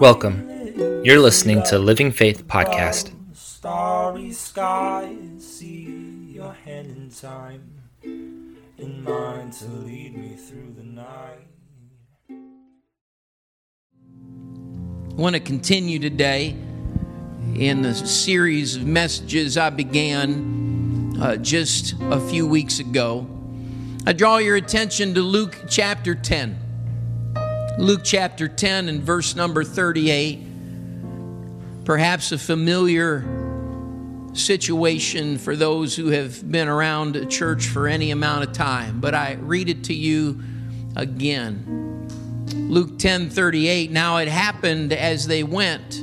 Welcome. You're listening to Living Faith Podcast. Starry skies, see your hand in time, in mine to lead me through the night. I want to continue today in the series of messages I began uh, just a few weeks ago. I draw your attention to Luke chapter 10. Luke chapter 10 and verse number 38. Perhaps a familiar situation for those who have been around a church for any amount of time, but I read it to you again. Luke 10 38. Now it happened as they went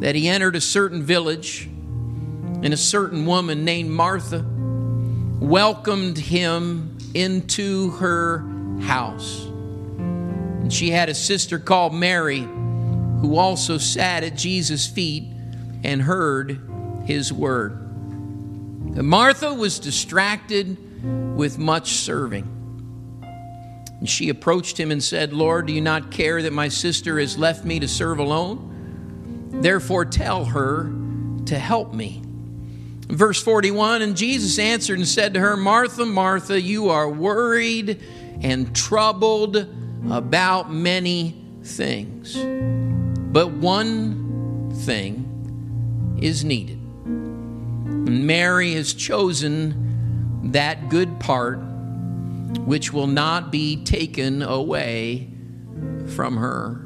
that he entered a certain village, and a certain woman named Martha welcomed him into her house. And she had a sister called Mary who also sat at Jesus' feet and heard his word. And Martha was distracted with much serving. And she approached him and said, Lord, do you not care that my sister has left me to serve alone? Therefore, tell her to help me. Verse 41 And Jesus answered and said to her, Martha, Martha, you are worried and troubled about many things, but one thing is needed. Mary has chosen that good part which will not be taken away from her.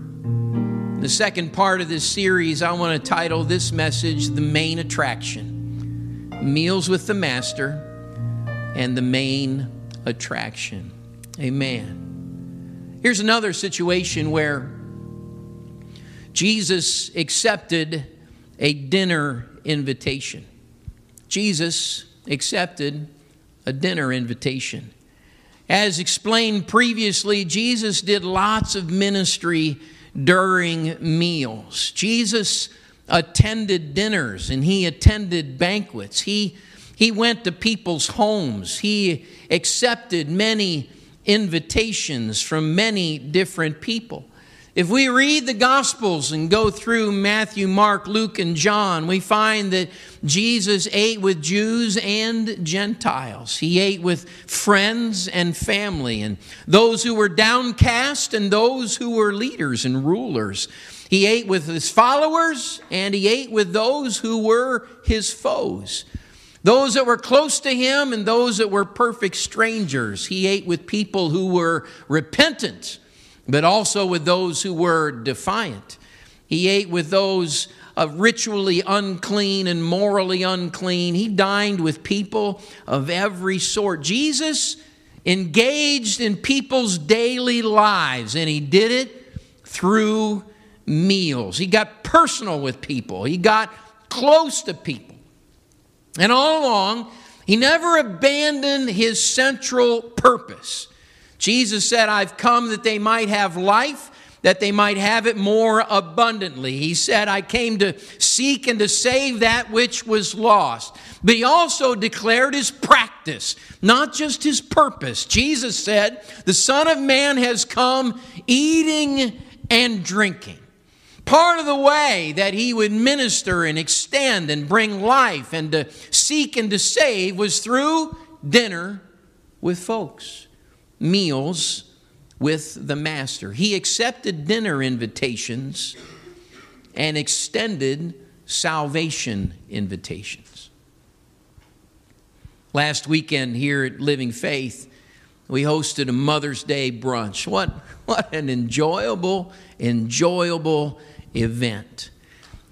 The second part of this series, I want to title this message The Main Attraction Meals with the Master and the Main Attraction. Amen. Here's another situation where Jesus accepted a dinner invitation. Jesus accepted a dinner invitation. As explained previously, Jesus did lots of ministry during meals. Jesus attended dinners and he attended banquets. He, he went to people's homes. He accepted many invitations from many different people. If we read the Gospels and go through Matthew, Mark, Luke, and John, we find that Jesus ate with Jews and Gentiles. He ate with friends and family, and those who were downcast and those who were leaders and rulers. He ate with his followers and he ate with those who were his foes. Those that were close to him and those that were perfect strangers. He ate with people who were repentant, but also with those who were defiant. He ate with those of ritually unclean and morally unclean. He dined with people of every sort. Jesus engaged in people's daily lives, and he did it through meals. He got personal with people, he got close to people. And all along, he never abandoned his central purpose. Jesus said, I've come that they might have life, that they might have it more abundantly. He said, I came to seek and to save that which was lost. But he also declared his practice, not just his purpose. Jesus said, The Son of Man has come eating and drinking. Part of the way that he would minister and extend and bring life and to seek and to save was through dinner with folks, meals with the master. He accepted dinner invitations and extended salvation invitations. Last weekend here at Living Faith, we hosted a Mother's Day brunch. What, what an enjoyable, enjoyable event.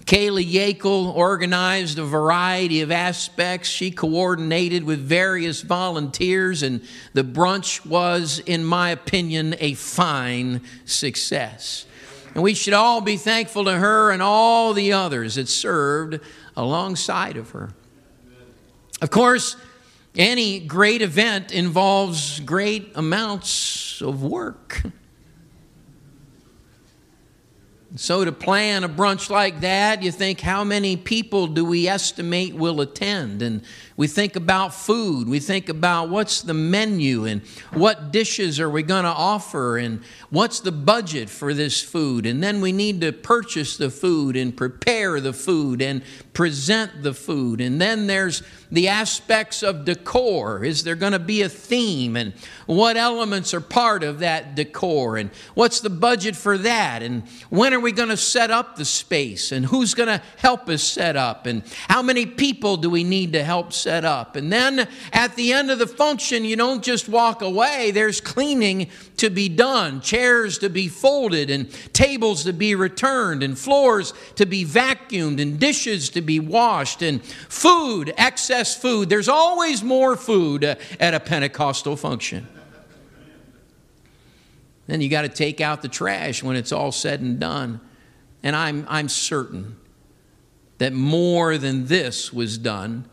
Kaylee Yakel organized a variety of aspects. She coordinated with various volunteers, and the brunch was, in my opinion, a fine success. And we should all be thankful to her and all the others that served alongside of her. Of course, any great event involves great amounts of work. So, to plan a brunch like that, you think, how many people do we estimate will attend? And we think about food. We think about what's the menu and what dishes are we going to offer and what's the budget for this food. And then we need to purchase the food and prepare the food and present the food. And then there's the aspects of decor. Is there going to be a theme? And what elements are part of that decor? And what's the budget for that? And when are we going to set up the space? And who's going to help us set up? And how many people do we need to help set up? And then at the end of the function, you don't just walk away, there's cleaning to be done, chairs to be folded, and tables to be returned, and floors to be vacuumed, and dishes to be washed, and food, excess food. There's always more food at a Pentecostal function. Then you got to take out the trash when it's all said and done. And I'm, I'm certain that more than this was done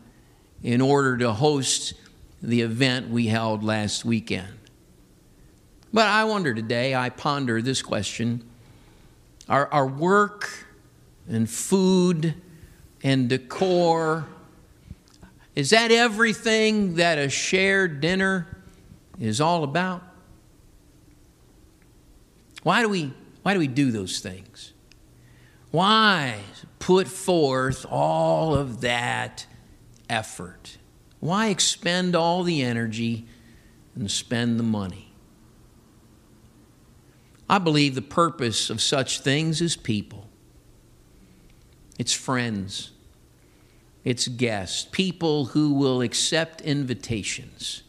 in order to host the event we held last weekend. But I wonder today, I ponder this question our, our work and food and decor, is that everything that a shared dinner is all about? Why do we, why do, we do those things? Why put forth all of that effort? Why expend all the energy and spend the money? I believe the purpose of such things is people. It's friends. It's guests. People who will accept invitations.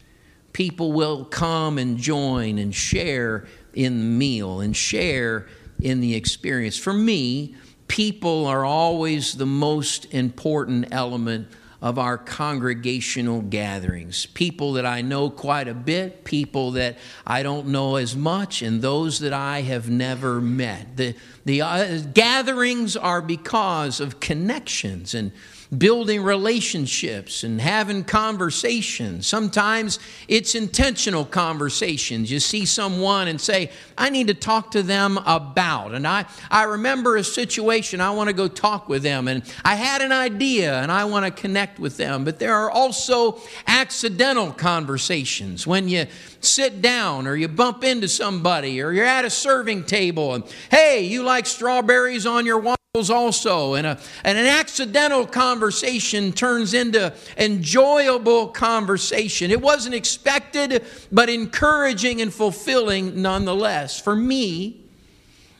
People will come and join and share in the meal and share in the experience. For me, people are always the most important element of our congregational gatherings. People that I know quite a bit, people that I don't know as much, and those that I have never met. The, the uh, gatherings are because of connections and building relationships and having conversations. Sometimes it's intentional conversations. You see someone and say, I need to talk to them about. And I, I remember a situation, I want to go talk with them. And I had an idea and I want to connect with them. But there are also accidental conversations when you sit down or you bump into somebody or you're at a serving table and, hey, you like strawberries on your waffles also and, a, and an accidental conversation turns into enjoyable conversation. It wasn't expected but encouraging and fulfilling nonetheless. For me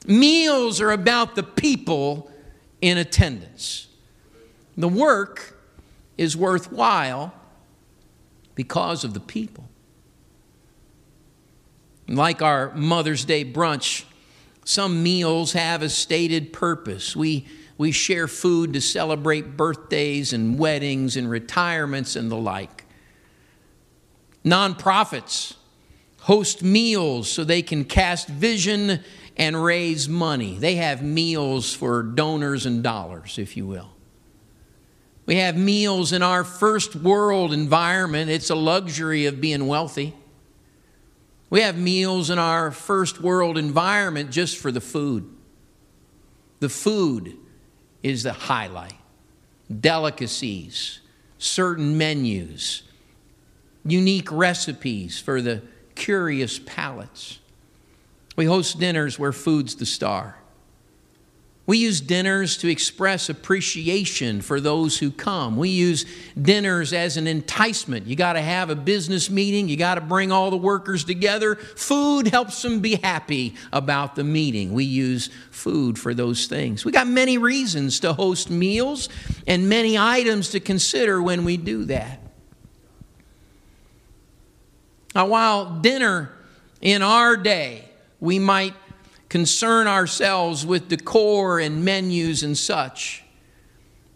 meals are about the people in attendance. The work is worthwhile because of the people like our Mother's Day brunch, some meals have a stated purpose. We, we share food to celebrate birthdays and weddings and retirements and the like. Nonprofits host meals so they can cast vision and raise money. They have meals for donors and dollars, if you will. We have meals in our first world environment. It's a luxury of being wealthy. We have meals in our first world environment just for the food. The food is the highlight. Delicacies, certain menus, unique recipes for the curious palates. We host dinners where food's the star. We use dinners to express appreciation for those who come. We use dinners as an enticement. You got to have a business meeting, you got to bring all the workers together. Food helps them be happy about the meeting. We use food for those things. We got many reasons to host meals and many items to consider when we do that. Now, while dinner in our day, we might concern ourselves with decor and menus and such.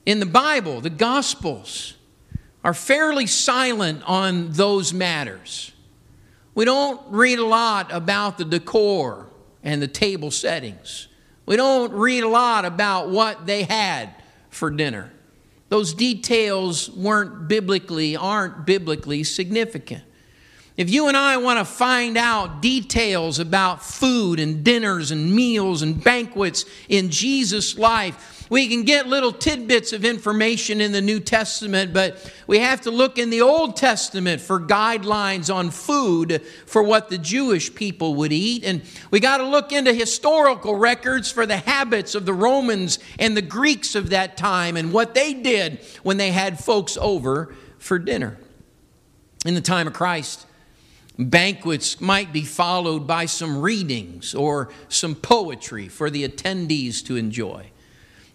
In the Bible, the Gospels are fairly silent on those matters. We don't read a lot about the decor and the table settings. We don't read a lot about what they had for dinner. Those details weren't biblically, aren't biblically significant. If you and I want to find out details about food and dinners and meals and banquets in Jesus' life, we can get little tidbits of information in the New Testament, but we have to look in the Old Testament for guidelines on food for what the Jewish people would eat. And we got to look into historical records for the habits of the Romans and the Greeks of that time and what they did when they had folks over for dinner. In the time of Christ, Banquets might be followed by some readings or some poetry for the attendees to enjoy.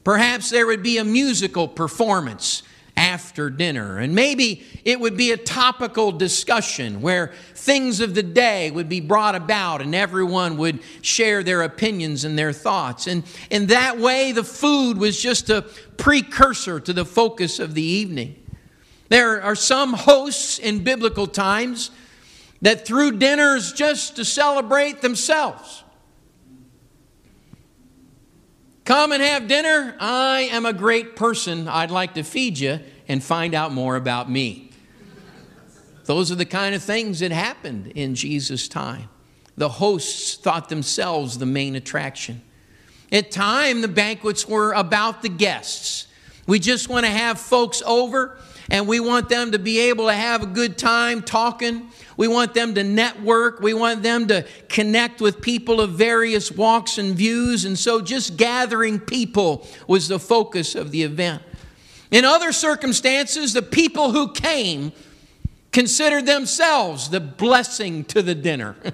Perhaps there would be a musical performance after dinner, and maybe it would be a topical discussion where things of the day would be brought about and everyone would share their opinions and their thoughts. And in that way, the food was just a precursor to the focus of the evening. There are some hosts in biblical times that threw dinners just to celebrate themselves. Come and have dinner. I am a great person. I'd like to feed you and find out more about me. Those are the kind of things that happened in Jesus' time. The hosts thought themselves the main attraction. At time, the banquets were about the guests. We just want to have folks over and we want them to be able to have a good time talking. We want them to network. We want them to connect with people of various walks and views. And so just gathering people was the focus of the event. In other circumstances, the people who came considered themselves the blessing to the dinner.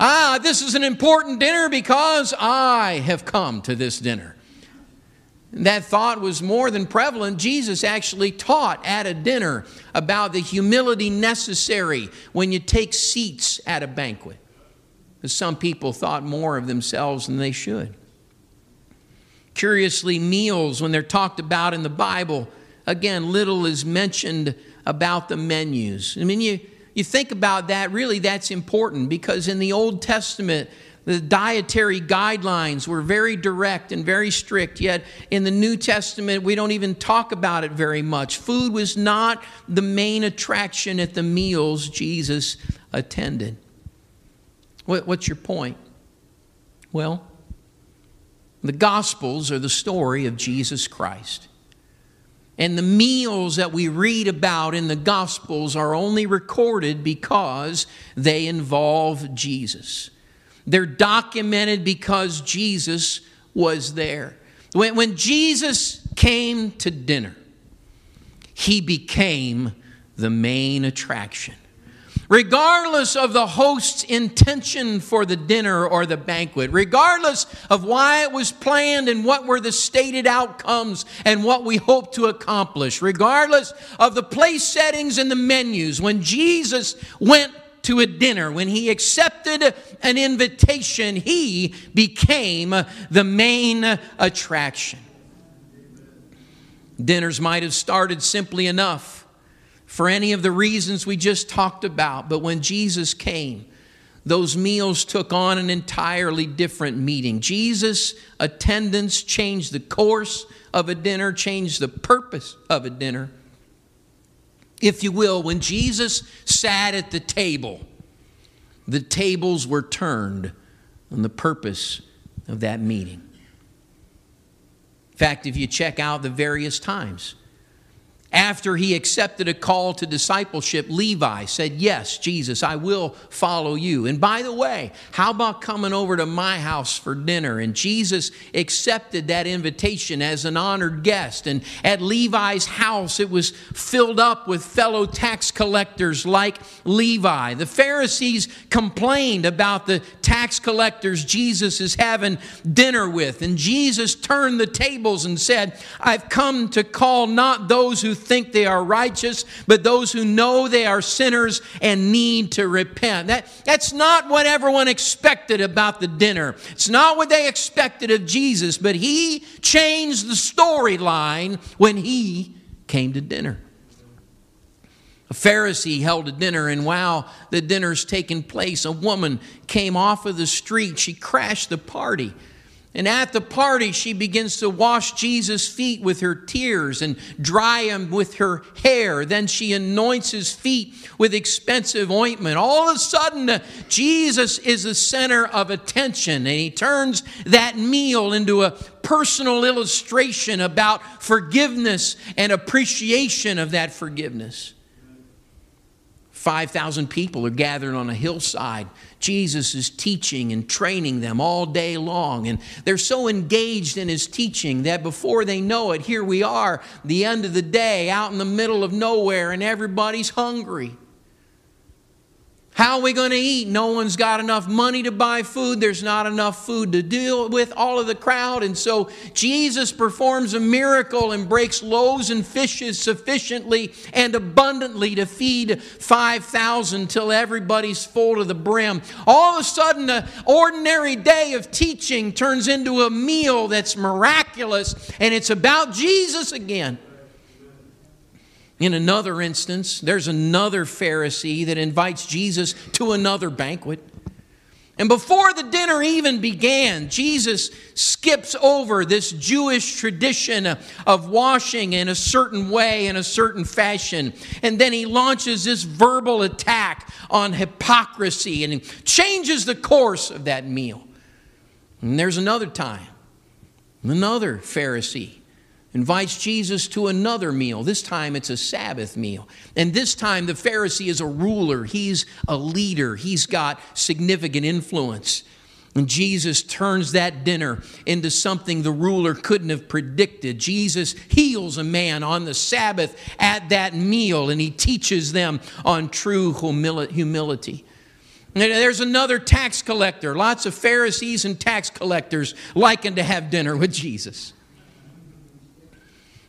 ah, this is an important dinner because I have come to this dinner that thought was more than prevalent. Jesus actually taught at a dinner about the humility necessary when you take seats at a banquet. Because some people thought more of themselves than they should. Curiously, meals, when they're talked about in the Bible, again, little is mentioned about the menus. I mean, you, you think about that, really, that's important because in the Old Testament, the dietary guidelines were very direct and very strict, yet in the New Testament, we don't even talk about it very much. Food was not the main attraction at the meals Jesus attended. What's your point? Well, the Gospels are the story of Jesus Christ. And the meals that we read about in the Gospels are only recorded because they involve Jesus. They're documented because Jesus was there. When, when Jesus came to dinner, he became the main attraction. Regardless of the host's intention for the dinner or the banquet, regardless of why it was planned and what were the stated outcomes and what we hope to accomplish, regardless of the place settings and the menus, when Jesus went to a dinner, when he accepted an invitation, he became the main attraction. Dinners might have started simply enough for any of the reasons we just talked about, but when Jesus came, those meals took on an entirely different meaning. Jesus' attendance changed the course of a dinner, changed the purpose of a dinner if you will, when Jesus sat at the table, the tables were turned on the purpose of that meeting. In fact, if you check out the various times, after he accepted a call to discipleship, Levi said, Yes, Jesus, I will follow you. And by the way, how about coming over to my house for dinner? And Jesus accepted that invitation as an honored guest. And at Levi's house, it was filled up with fellow tax collectors like Levi. The Pharisees complained about the tax collectors Jesus is having dinner with. And Jesus turned the tables and said, I've come to call not those who think they are righteous, but those who know they are sinners and need to repent. That, that's not what everyone expected about the dinner. It's not what they expected of Jesus, but he changed the storyline when he came to dinner. A Pharisee held a dinner, and while the dinner's taking place, a woman came off of the street. She crashed the party And at the party, she begins to wash Jesus' feet with her tears and dry him with her hair. Then she anoints his feet with expensive ointment. All of a sudden, uh, Jesus is the center of attention, and he turns that meal into a personal illustration about forgiveness and appreciation of that forgiveness. 5,000 people are gathered on a hillside. Jesus is teaching and training them all day long. And they're so engaged in his teaching that before they know it, here we are, the end of the day, out in the middle of nowhere, and everybody's hungry. How are we going to eat? No one's got enough money to buy food. There's not enough food to deal with all of the crowd. And so Jesus performs a miracle and breaks loaves and fishes sufficiently and abundantly to feed 5,000 till everybody's full to the brim. All of a sudden, an ordinary day of teaching turns into a meal that's miraculous, and it's about Jesus again. In another instance, there's another Pharisee that invites Jesus to another banquet. And before the dinner even began, Jesus skips over this Jewish tradition of washing in a certain way, in a certain fashion. And then he launches this verbal attack on hypocrisy and changes the course of that meal. And there's another time, another Pharisee invites Jesus to another meal. This time it's a Sabbath meal. And this time the Pharisee is a ruler, he's a leader, he's got significant influence. And Jesus turns that dinner into something the ruler couldn't have predicted. Jesus heals a man on the Sabbath at that meal, and he teaches them on true humility. There's another tax collector. Lots of Pharisees and tax collectors liking to have dinner with Jesus.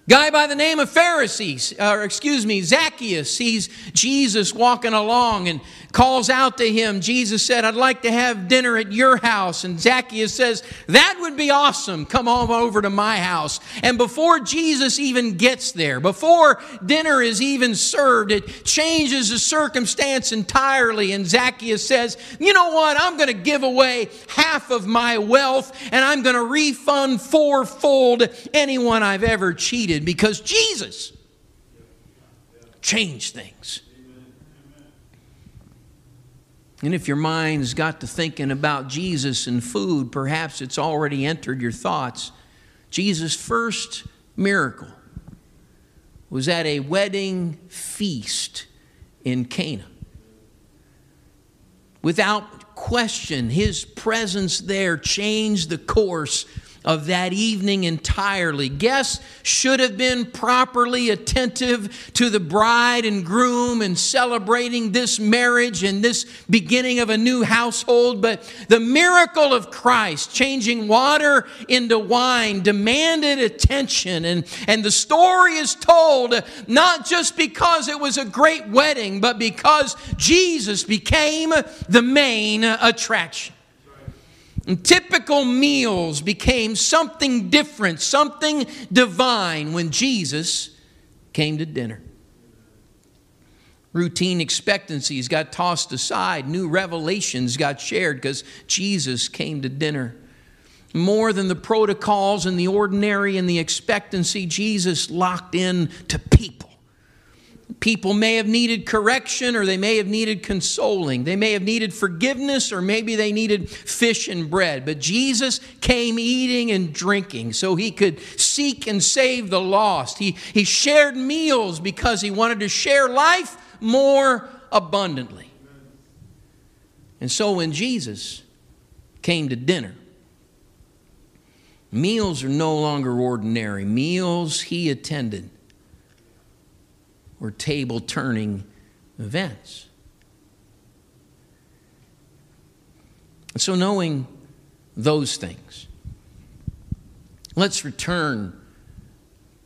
Guy by the name of Pharisees, or excuse me, Zacchaeus, sees Jesus walking along and calls out to him. Jesus said, I'd like to have dinner at your house. And Zacchaeus says, That would be awesome. Come on over to my house. And before Jesus even gets there, before dinner is even served, it changes the circumstance entirely. And Zacchaeus says, You know what? I'm going to give away half of my wealth and I'm going to refund fourfold anyone I've ever cheated because Jesus changed things. And if your mind's got to thinking about Jesus and food, perhaps it's already entered your thoughts. Jesus' first miracle was at a wedding feast in Cana. Without question, his presence there changed the course of that evening entirely. Guests should have been properly attentive to the bride and groom and celebrating this marriage and this beginning of a new household. But the miracle of Christ, changing water into wine, demanded attention. And, and the story is told not just because it was a great wedding, but because Jesus became the main attraction. And typical meals became something different, something divine when Jesus came to dinner. Routine expectancies got tossed aside, new revelations got shared because Jesus came to dinner. More than the protocols and the ordinary and the expectancy, Jesus locked in to people people may have needed correction or they may have needed consoling. They may have needed forgiveness or maybe they needed fish and bread. But Jesus came eating and drinking so he could seek and save the lost. He, he shared meals because he wanted to share life more abundantly. And so when Jesus came to dinner, meals are no longer ordinary. Meals he attended or table turning events. And so, knowing those things, let's return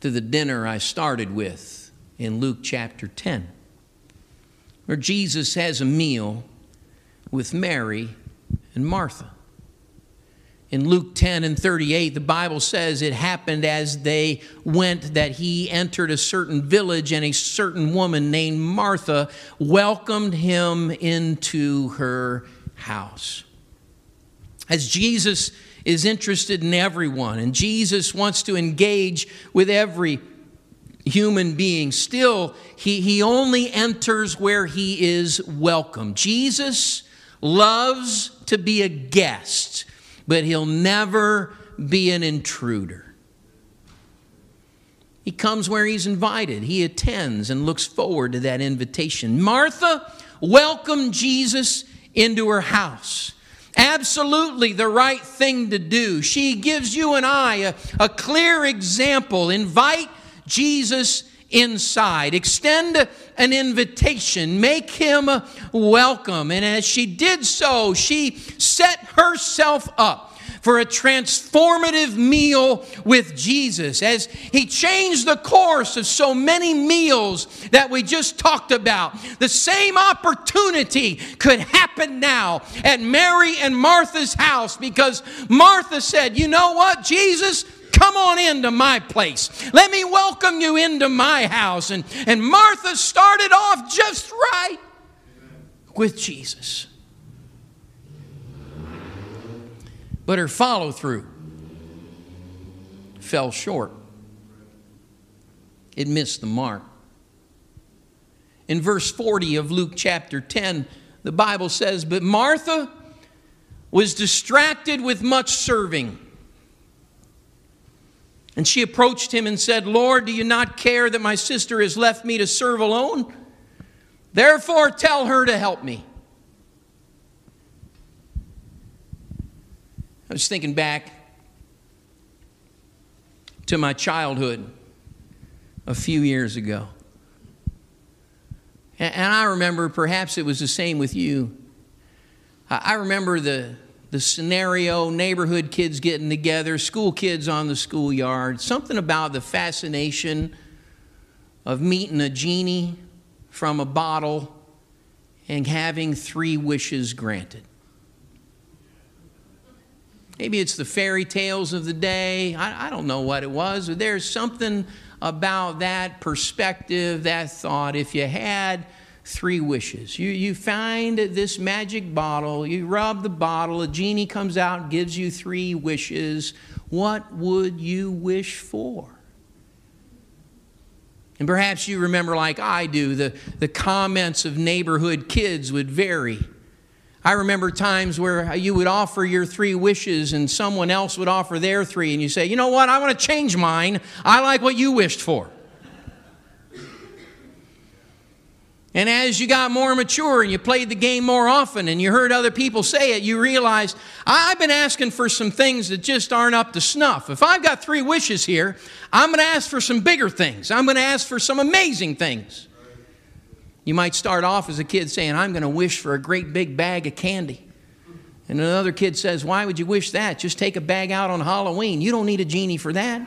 to the dinner I started with in Luke chapter 10, where Jesus has a meal with Mary and Martha. In Luke 10 and 38, the Bible says it happened as they went that he entered a certain village, and a certain woman named Martha welcomed him into her house. As Jesus is interested in everyone, and Jesus wants to engage with every human being. Still, he, he only enters where he is welcome. Jesus loves to be a guest, but he'll never be an intruder. He comes where he's invited. He attends and looks forward to that invitation. Martha welcomed Jesus into her house. Absolutely the right thing to do. She gives you and I a, a clear example. Invite Jesus inside. Extend an invitation. Make him welcome. And as she did so, she set herself up for a transformative meal with Jesus as he changed the course of so many meals that we just talked about. The same opportunity could happen now at Mary and Martha's house because Martha said, You know what, Jesus? Come on into my place. Let me welcome you into my house. And, and Martha started off just right with Jesus. but her follow through fell short. It missed the mark. In verse 40 of Luke chapter 10, the Bible says, But Martha was distracted with much serving. And she approached him and said, Lord, do you not care that my sister has left me to serve alone? Therefore, tell her to help me. I was thinking back to my childhood a few years ago. And I remember, perhaps it was the same with you. I remember the, the scenario neighborhood kids getting together, school kids on the schoolyard, something about the fascination of meeting a genie from a bottle and having three wishes granted. Maybe it's the fairy tales of the day. I, I don't know what it was. But there's something about that perspective, that thought. If you had three wishes, you, you find this magic bottle, you rub the bottle, a genie comes out gives you three wishes. What would you wish for? And perhaps you remember, like I do, the, the comments of neighborhood kids would vary. I remember times where you would offer your three wishes and someone else would offer their three, and you say, You know what? I want to change mine. I like what you wished for. And as you got more mature and you played the game more often and you heard other people say it, you realized, I've been asking for some things that just aren't up to snuff. If I've got three wishes here, I'm going to ask for some bigger things. I'm going to ask for some amazing things. You might start off as a kid saying, I'm going to wish for a great big bag of candy. And another kid says, Why would you wish that? Just take a bag out on Halloween. You don't need a genie for that.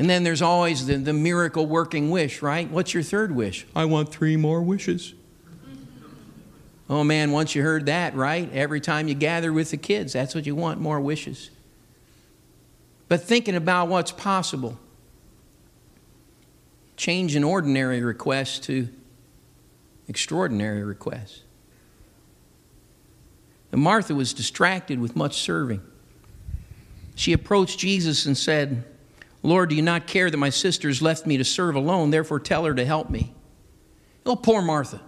And then there's always the, the miracle working wish, right? What's your third wish? I want three more wishes. Oh man, once you heard that, right? Every time you gather with the kids, that's what you want more wishes. But thinking about what's possible change an ordinary request to extraordinary request. And Martha was distracted with much serving. She approached Jesus and said, Lord, do you not care that my sister's left me to serve alone? Therefore, tell her to help me. Oh, poor Martha.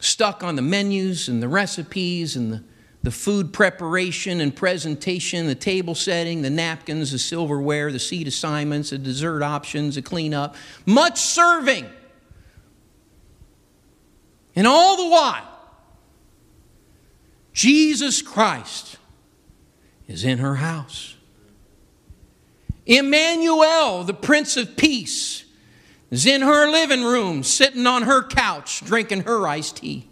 Stuck on the menus and the recipes and the the food preparation and presentation, the table setting, the napkins, the silverware, the seat assignments, the dessert options, the cleanup, much serving. And all the while, Jesus Christ is in her house. Emmanuel, the Prince of Peace, is in her living room, sitting on her couch, drinking her iced tea.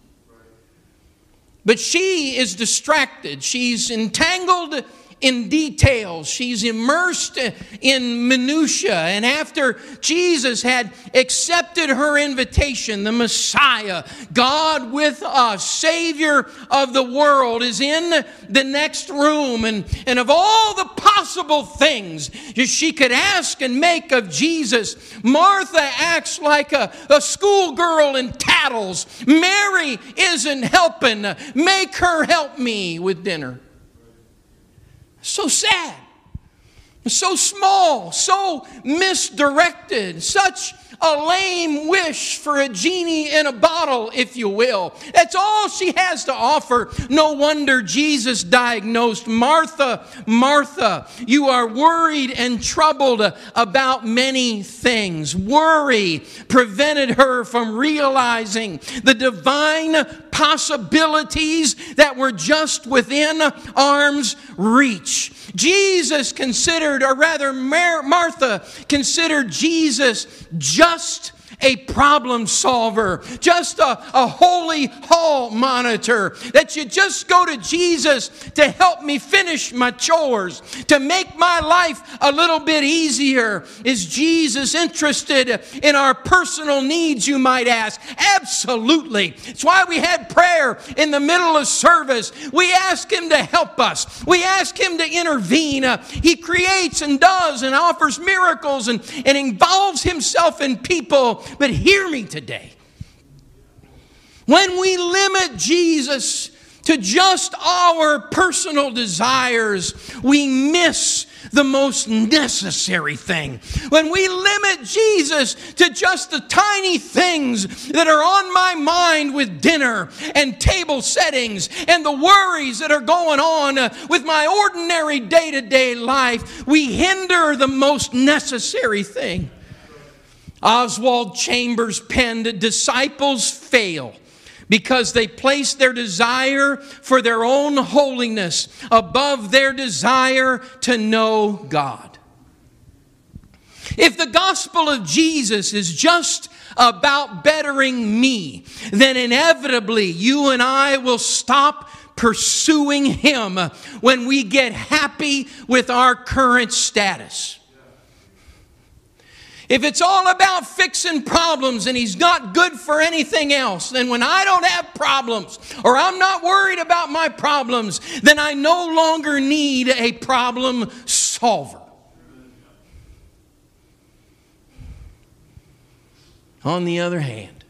But she is distracted. She's entangled in details. She's immersed in minutia. And after Jesus had accepted her invitation, the Messiah, God with us, Savior of the world, is in the next room. And, and of all the possible things she could ask and make of Jesus, Martha acts like a, a schoolgirl in tattles. Mary isn't helping. Make her help me with dinner. So sad, so small, so misdirected, such a lame wish for a genie in a bottle, if you will. That's all she has to offer. No wonder Jesus diagnosed Martha, Martha, you are worried and troubled about many things. Worry prevented her from realizing the divine possibilities that were just within arm's reach. Jesus considered, or rather, Martha considered Jesus just just a problem solver, just a, a holy hall monitor, that you just go to Jesus to help me finish my chores, to make my life a little bit easier. Is Jesus interested in our personal needs, you might ask? Absolutely. It's why we had prayer in the middle of service. We ask Him to help us, we ask Him to intervene. Uh, he creates and does and offers miracles and, and involves Himself in people but hear me today. When we limit Jesus to just our personal desires, we miss the most necessary thing. When we limit Jesus to just the tiny things that are on my mind with dinner and table settings and the worries that are going on with my ordinary day to day life, we hinder the most necessary thing. Oswald Chambers penned Disciples fail because they place their desire for their own holiness above their desire to know God. If the gospel of Jesus is just about bettering me, then inevitably you and I will stop pursuing Him when we get happy with our current status. If it's all about fixing problems and he's not good for anything else, then when I don't have problems or I'm not worried about my problems, then I no longer need a problem solver. On the other hand,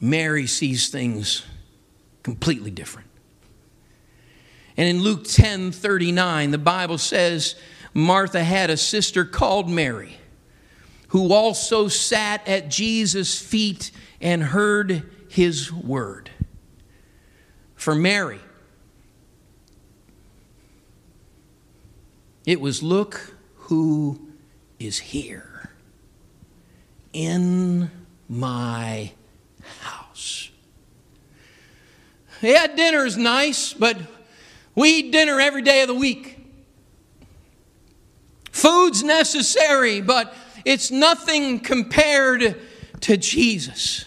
Mary sees things completely different. And in Luke 10 39, the Bible says, Martha had a sister called Mary, who also sat at Jesus' feet and heard his word. For Mary, it was look who is here in my house. Yeah, dinner is nice, but we eat dinner every day of the week. Food's necessary, but it's nothing compared to Jesus.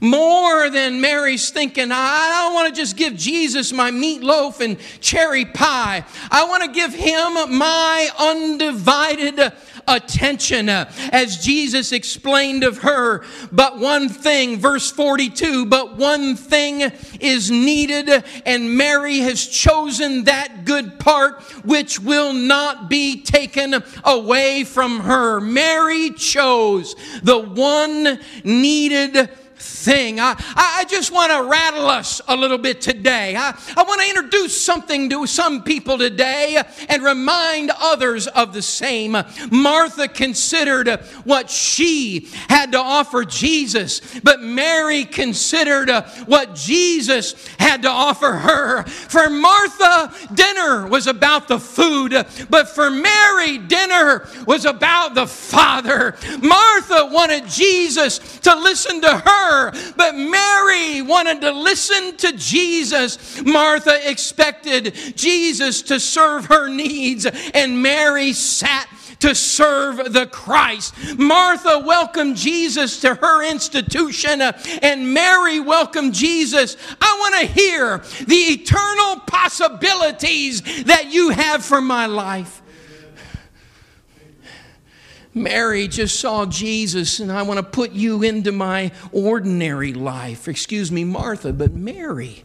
More than Mary's thinking, I don't want to just give Jesus my meatloaf and cherry pie. I want to give him my undivided attention. Uh, as Jesus explained of her, but one thing, verse 42, but one thing is needed, and Mary has chosen that good part which will not be taken away from her. Mary chose the one needed thing. I, I just want to rattle us a little bit today. I, I want to introduce something to some people today and remind others of the same. Martha considered what she had to offer Jesus, but Mary considered what Jesus had to offer her. For Martha, dinner was about the food, but for Mary, dinner was about the Father. Martha wanted Jesus to listen to her her. But Mary wanted to listen to Jesus. Martha expected Jesus to serve her needs, and Mary sat to serve the Christ. Martha welcomed Jesus to her institution, uh, and Mary welcomed Jesus. I want to hear the eternal possibilities that you have for my life. Mary just saw Jesus, and I want to put you into my ordinary life. Excuse me, Martha, but Mary.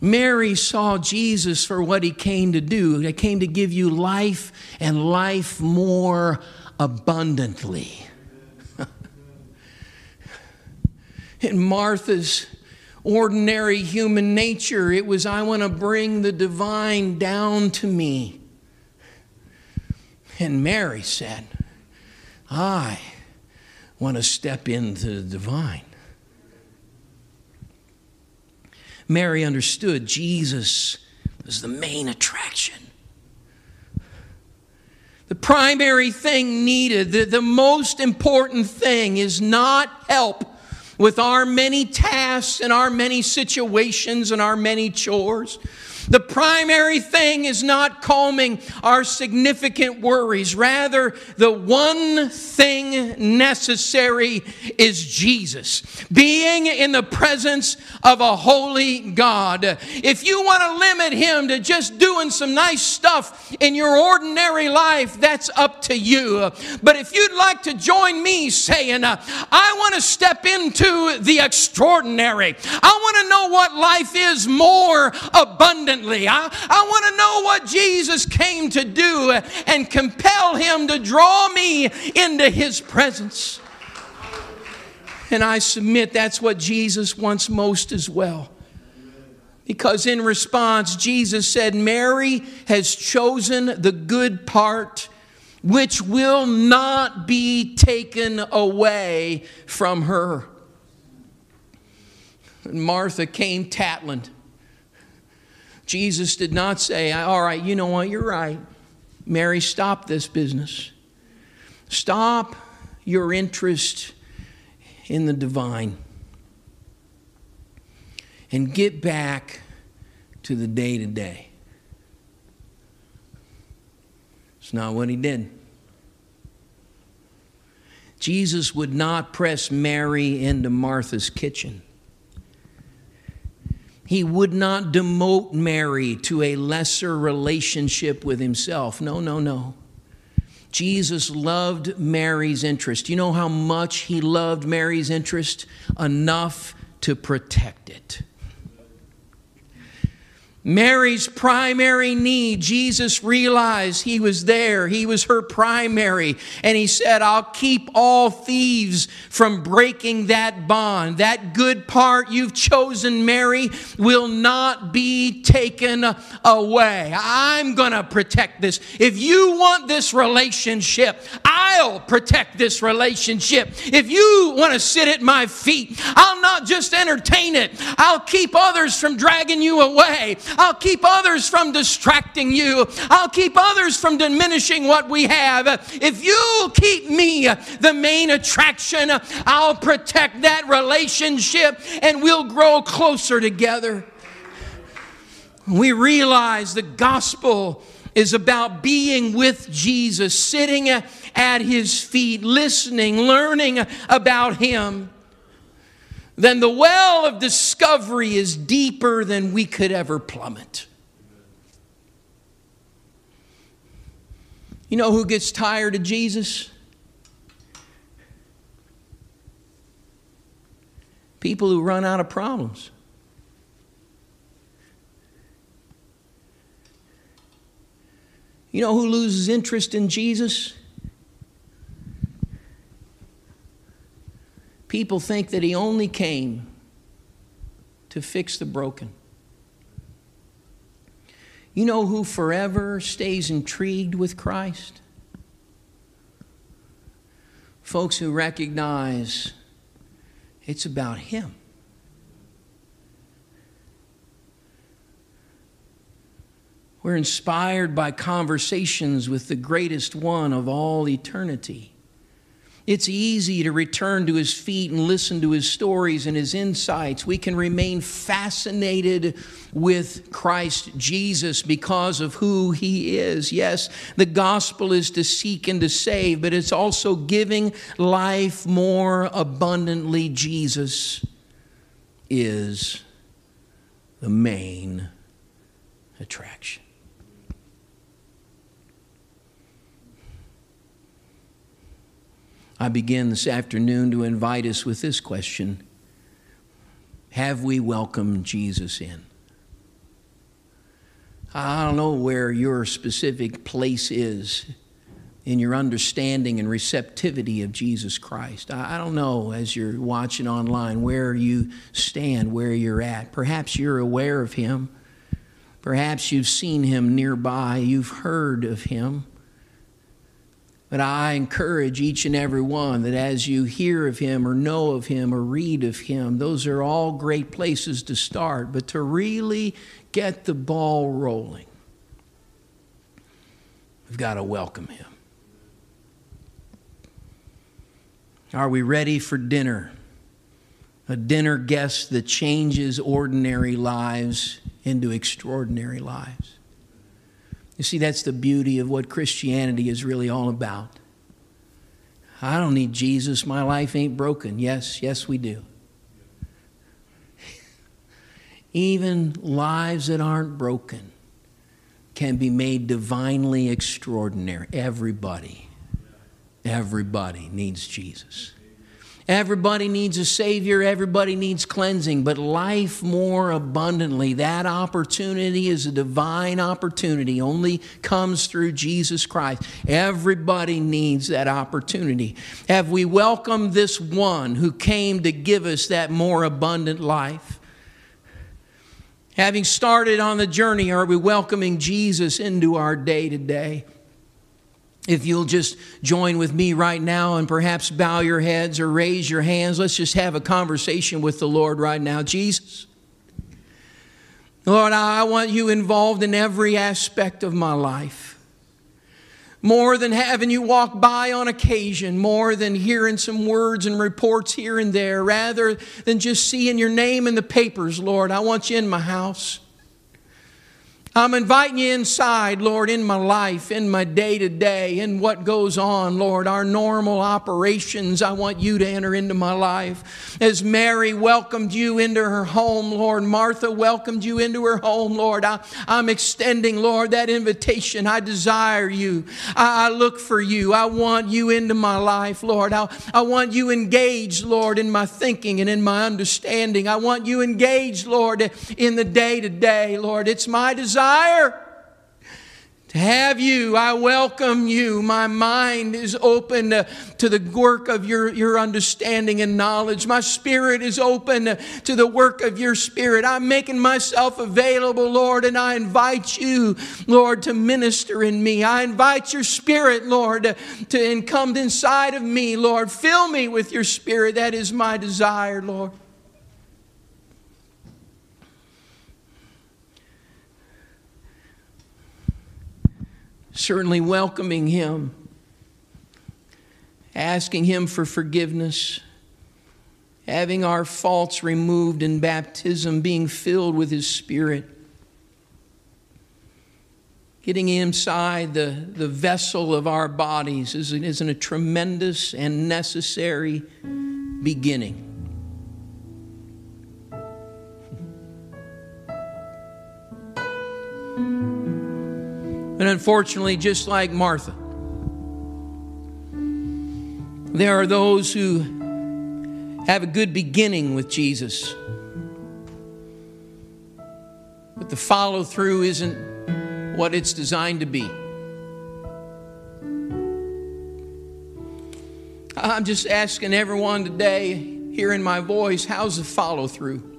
Mary saw Jesus for what he came to do. He came to give you life and life more abundantly. In Martha's ordinary human nature, it was, I want to bring the divine down to me. And Mary said, I want to step into the divine. Mary understood Jesus was the main attraction. The primary thing needed, the, the most important thing is not help with our many tasks and our many situations and our many chores. The primary thing is not calming our significant worries. Rather, the one thing necessary is Jesus. Being in the presence of a holy God. If you want to limit Him to just doing some nice stuff in your ordinary life, that's up to you. But if you'd like to join me saying, uh, I want to step into the extraordinary, I want to know what life is more abundant I, I want to know what Jesus came to do and compel him to draw me into his presence. And I submit that's what Jesus wants most as well. Because in response, Jesus said, Mary has chosen the good part which will not be taken away from her. And Martha came tattling. Jesus did not say, All right, you know what, you're right. Mary, stop this business. Stop your interest in the divine and get back to the day to day. It's not what he did. Jesus would not press Mary into Martha's kitchen. He would not demote Mary to a lesser relationship with himself. No, no, no. Jesus loved Mary's interest. You know how much he loved Mary's interest? Enough to protect it. Mary's primary need, Jesus realized he was there. He was her primary. And he said, I'll keep all thieves from breaking that bond. That good part you've chosen, Mary, will not be taken away. I'm going to protect this. If you want this relationship, I'll protect this relationship. If you want to sit at my feet, I'll not just entertain it, I'll keep others from dragging you away. I'll keep others from distracting you. I'll keep others from diminishing what we have. If you keep me the main attraction, I'll protect that relationship and we'll grow closer together. We realize the gospel is about being with Jesus, sitting at his feet, listening, learning about him then the well of discovery is deeper than we could ever plummet. You know who gets tired of Jesus? People who run out of problems. You know who loses interest in Jesus? People think that he only came to fix the broken. You know who forever stays intrigued with Christ? Folks who recognize it's about Him. We're inspired by conversations with the greatest one of all eternity It's easy to return to his feet and listen to his stories and his insights. We can remain fascinated with Christ Jesus because of who he is. Yes, the gospel is to seek and to save, but it's also giving life more abundantly. Jesus is the main attraction. I begin this afternoon to invite us with this question Have we welcomed Jesus in? I don't know where your specific place is in your understanding and receptivity of Jesus Christ. I don't know as you're watching online where you stand, where you're at. Perhaps you're aware of Him. Perhaps you've seen Him nearby, you've heard of Him. But I encourage each and every one that as you hear of him or know of him or read of him, those are all great places to start. But to really get the ball rolling, we've got to welcome him. Are we ready for dinner? A dinner guest that changes ordinary lives into extraordinary lives. You see, that's the beauty of what Christianity is really all about. I don't need Jesus. My life ain't broken. Yes, yes, we do. Even lives that aren't broken can be made divinely extraordinary. Everybody, everybody needs Jesus. Everybody needs a Savior, everybody needs cleansing, but life more abundantly. That opportunity is a divine opportunity, only comes through Jesus Christ. Everybody needs that opportunity. Have we welcomed this one who came to give us that more abundant life? Having started on the journey, are we welcoming Jesus into our day to day? If you'll just join with me right now and perhaps bow your heads or raise your hands, let's just have a conversation with the Lord right now. Jesus, Lord, I want you involved in every aspect of my life. More than having you walk by on occasion, more than hearing some words and reports here and there, rather than just seeing your name in the papers, Lord, I want you in my house. I'm inviting you inside, Lord, in my life, in my day to day, in what goes on, Lord, our normal operations. I want you to enter into my life. As Mary welcomed you into her home, Lord, Martha welcomed you into her home, Lord. I, am extending, Lord, that invitation. I desire you. I, I, look for you. I want you into my life, Lord. I, I want you engaged, Lord, in my thinking and in my understanding. I want you engaged, Lord, in the day to day, Lord. It's my desire desire to have you. I welcome you. My mind is open to, to, the work of your, your understanding and knowledge. My spirit is open to the work of your spirit. I'm making myself available, Lord, and I invite you, Lord, to minister in me. I invite your spirit, Lord, to, to come inside of me, Lord. Fill me with your spirit. That is my desire, Lord. Certainly welcoming Him, asking Him for forgiveness, having our faults removed in baptism, being filled with His Spirit, getting inside the, the vessel of our bodies is, is a tremendous and necessary beginning. And unfortunately, just like Martha, there are those who have a good beginning with Jesus, but the follow through isn't what it's designed to be. I'm just asking everyone today, hearing my voice, how's the follow through?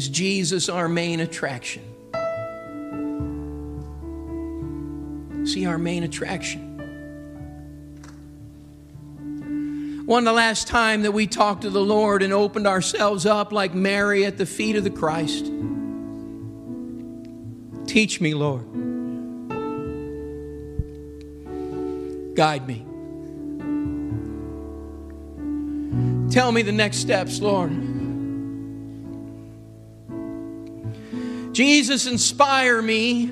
Is Jesus our main attraction? See our main attraction. One, the last time that we talked to the Lord and opened ourselves up like Mary at the feet of the Christ. Teach me, Lord. Guide me. Tell me the next steps, Lord. Jesus, inspire me.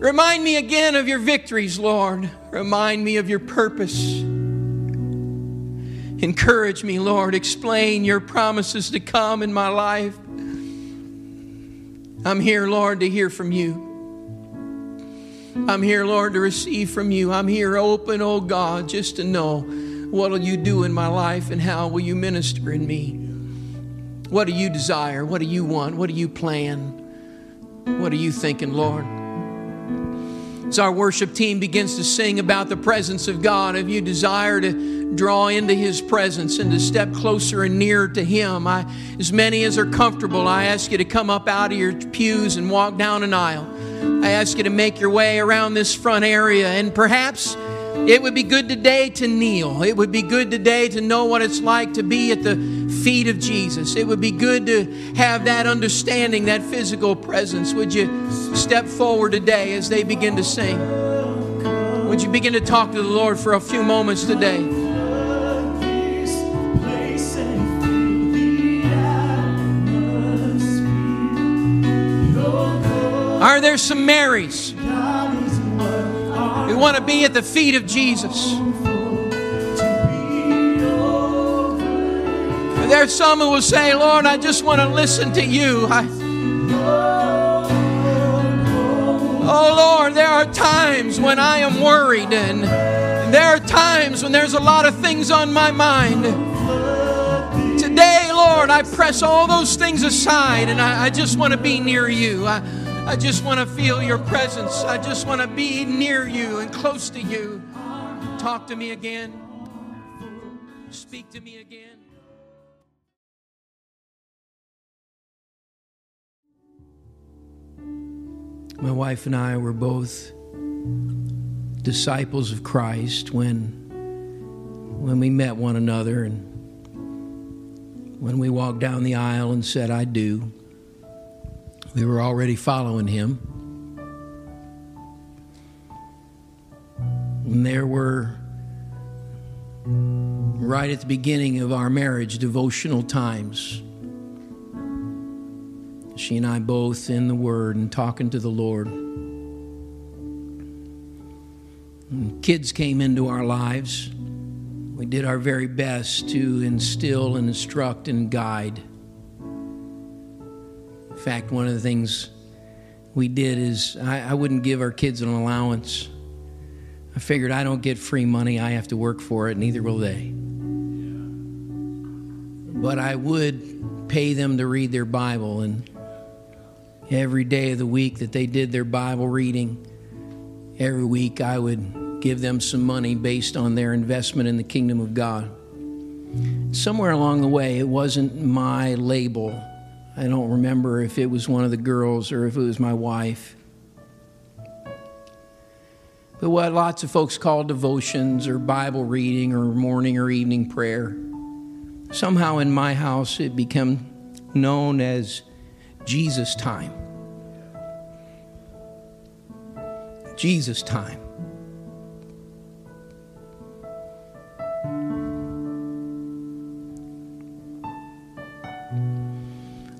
Remind me again of your victories, Lord. Remind me of your purpose. Encourage me, Lord. Explain your promises to come in my life. I'm here, Lord, to hear from you. I'm here, Lord, to receive from you. I'm here open, oh God, just to know what will you do in my life and how will you minister in me. What do you desire? What do you want? What do you plan? What are you thinking, Lord? As our worship team begins to sing about the presence of God, if you desire to draw into His presence and to step closer and nearer to Him, I, as many as are comfortable, I ask you to come up out of your pews and walk down an aisle. I ask you to make your way around this front area and perhaps it would be good today to kneel. It would be good today to know what it's like to be at the feet of Jesus. It would be good to have that understanding, that physical presence. Would you step forward today as they begin to sing? Would you begin to talk to the Lord for a few moments today? Are there some Marys? We want to be at the feet of Jesus. There's some who will say, Lord, I just want to listen to you. I, oh, Lord, there are times when I am worried, and there are times when there's a lot of things on my mind. Today, Lord, I press all those things aside, and I, I just want to be near you. I, I just want to feel your presence. I just want to be near you and close to you. Talk to me again. Speak to me again. My wife and I were both disciples of Christ when when we met one another and when we walked down the aisle and said I do. We were already following him. And there were, right at the beginning of our marriage, devotional times. She and I both in the Word and talking to the Lord. Kids came into our lives. We did our very best to instill and instruct and guide. In fact, one of the things we did is I, I, wouldn't give our kids an allowance. I figured I don't get free money, I have to work for it, neither will they. But I would pay them to read their Bible, and every day of the week that they did their Bible reading, every week I would give them some money based on their investment in the kingdom of God. Somewhere along the way, it wasn't my label I don't remember if it was one of the girls or if it was my wife. But what lots of folks call devotions or Bible reading or morning or evening prayer, somehow in my house it became known as Jesus time. Jesus time.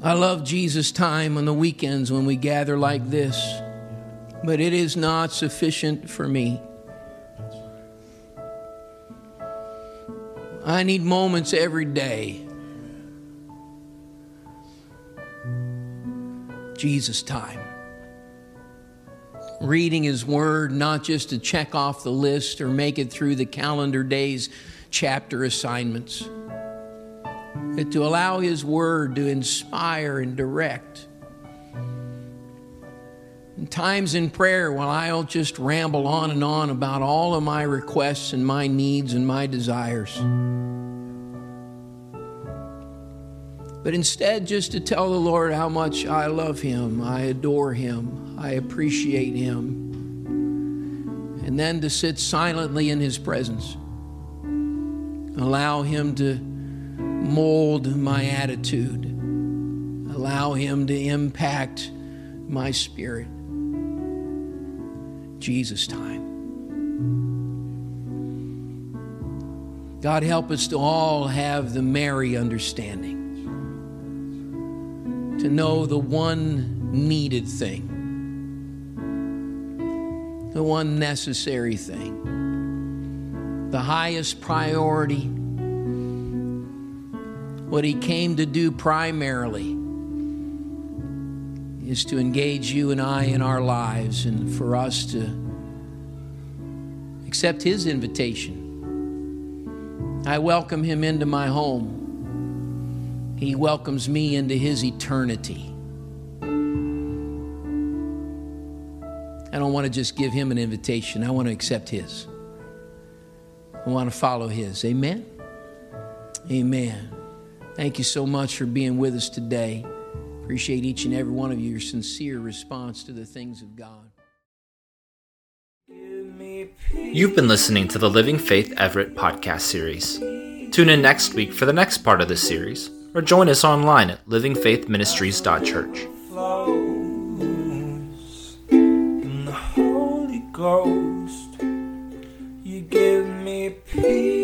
I love Jesus' time on the weekends when we gather like this, but it is not sufficient for me. I need moments every day. Jesus' time. Reading His Word, not just to check off the list or make it through the calendar days chapter assignments but to allow His Word to inspire and direct. And times in prayer when I'll just ramble on and on about all of my requests and my needs and my desires. But instead, just to tell the Lord how much I love Him, I adore Him, I appreciate Him. And then to sit silently in His presence. Allow Him to mold my attitude, allow Him to impact my spirit. Jesus' time. God, help us to all have the Mary understanding, to know the one needed thing, the one necessary thing, the highest priority, what He came to do primarily is to engage you and I in our lives and for us to accept His invitation. I welcome Him into my home. He welcomes me into His eternity. I don't want to just give Him an invitation, I want to accept His. I want to follow His. Amen? Amen. Thank you so much for being with us today. Appreciate each and every one of you, your sincere response to the things of God. You've been listening to the Living Faith Everett podcast series. Tune in next week for the next part of this series, or join us online at livingfaithministries.church. Ghost. You give me peace.